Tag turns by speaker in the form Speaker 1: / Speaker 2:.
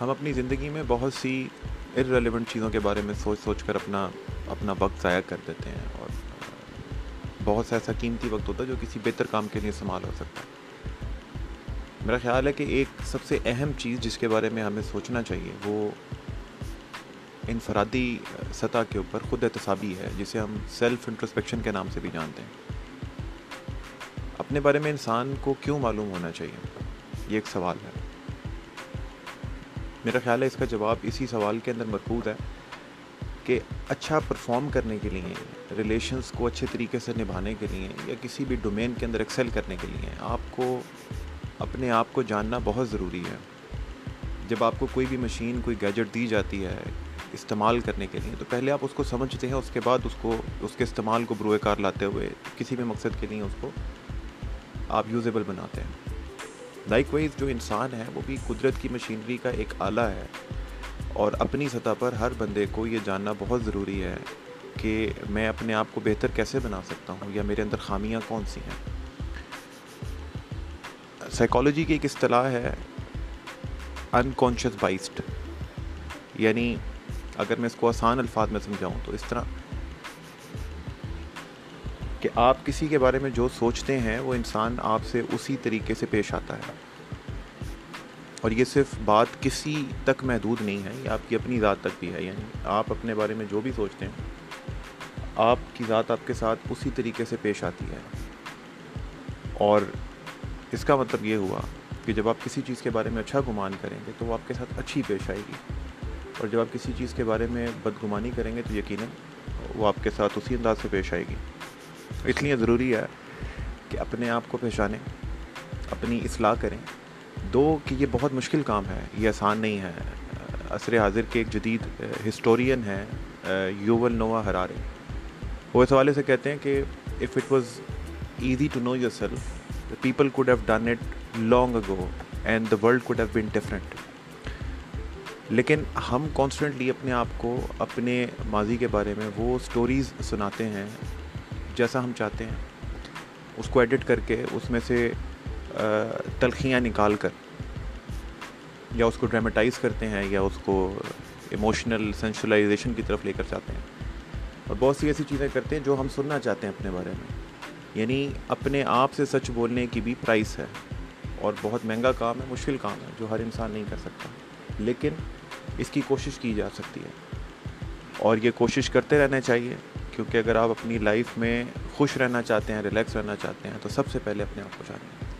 Speaker 1: ہم اپنی زندگی میں بہت سی ارریلیونٹ چیزوں کے بارے میں سوچ سوچ کر اپنا اپنا وقت ضائع کر دیتے ہیں اور بہت سا ایسا قیمتی وقت ہوتا ہے جو کسی بہتر کام کے لیے استعمال ہو سکتا ہے۔ میرا خیال ہے کہ ایک سب سے اہم چیز جس کے بارے میں ہمیں سوچنا چاہیے، وہ انفرادی سطح کے اوپر خود احتسابی ہے، جسے ہم سیلف انٹرسپیکشن کے نام سے بھی جانتے ہیں۔ اپنے بارے میں انسان کو کیوں معلوم ہونا چاہیے؟ یہ ایک سوال ہے۔ میرا خیال ہے اس کا جواب اسی سوال کے اندر مرکوز ہے کہ اچھا پرفارم کرنے کے لیے ریلیشنس کو اچھے طریقے سے نبھانے کے لیے یا کسی بھی ڈومین کے اندر ایکسل کرنے کے لیے، آپ کو اپنے آپ کو جاننا بہت ضروری ہے۔ جب آپ کو کوئی بھی مشین کوئی گیجٹ دی جاتی ہے استعمال کرنے کے لیے، تو پہلے آپ اس کو سمجھتے ہیں، اس کے بعد اس کو، اس کے استعمال کو بروئے کار لاتے ہوئے کسی بھی مقصد کے لیے اس کو آپ یوزیبل بناتے ہیں۔ لائک وائز جو انسان ہے، وہ بھی قدرت کی مشینری کا ایک آلہ ہے۔ اور اپنی سطح پر ہر بندے کو یہ جاننا بہت ضروری ہے کہ میں اپنے آپ کو بہتر کیسے بنا سکتا ہوں یا میرے اندر خامیاں کون سی ہیں۔ سائیکالوجی کی ایک اصطلاح ہے انکانشیس بائسڈ یعنی اگر میں اس کو آسان الفاظ میں سمجھاؤں تو اس طرح کہ آپ کسی کے بارے میں جو سوچتے ہیں، وہ انسان آپ سے اسی طریقے سے پیش آتا ہے۔ اور یہ صرف بات کسی تک محدود نہیں ہے، یہ آپ کی اپنی ذات تک بھی ہے۔ یعنی آپ اپنے بارے میں جو بھی سوچتے ہیں، آپ کی ذات آپ کے ساتھ اسی طریقے سے پیش آتی ہے۔ اور اس کا مطلب یہ ہوا کہ جب آپ کسی چیز کے بارے میں اچھا گمان کریں گے، تو وہ آپ کے ساتھ اچھی پیش آئے گی۔ اور جب آپ کسی چیز کے بارے میں بدگمانی کریں گے، تو یقیناً وہ آپ کے ساتھ اسی انداز سے پیش آئے گی۔ اس لیے ضروری ہے کہ اپنے آپ کو پہچانیں، اپنی اصلاح کریں۔ دو، کہ یہ بہت مشکل کام ہے، یہ آسان نہیں ہے۔ عصر حاضر کے ایک جدید ہسٹورین ہیں، یوول نوا ہرارے وہ اس حوالے سے کہتے ہیں کہ if it was easy to know yourself people could have done it long ago and the world could have been different لیکن ہم کانسٹنٹلی اپنے آپ کو، اپنے ماضی کے بارے میں وہ سٹوریز سناتے ہیں جیسا ہم چاہتے ہیں، اس کو ایڈٹ کر کے اس میں سے تلخیاں نکال کر، یا اس کو ڈرامیٹائز کرتے ہیں، یا اس کو ایموشنل سینشلائزیشن کی طرف لے کر جاتے ہیں۔ اور بہت سی ایسی چیزیں کرتے ہیں جو ہم سننا چاہتے ہیں اپنے بارے میں۔ یعنی اپنے آپ سے سچ بولنے کی بھی پرائس ہے۔ اور بہت مہنگا کام ہے، مشکل کام ہے، جو ہر انسان نہیں کر سکتا۔ لیکن اس کی کوشش کی جا سکتی ہے۔ اور یہ کوشش کرتے رہنا چاہیے۔ کیونکہ اگر آپ اپنی لائف میں خوش رہنا چاہتے ہیں ریلیکس رہنا چاہتے ہیں، تو سب سے پہلے اپنے آپ کو جانیں۔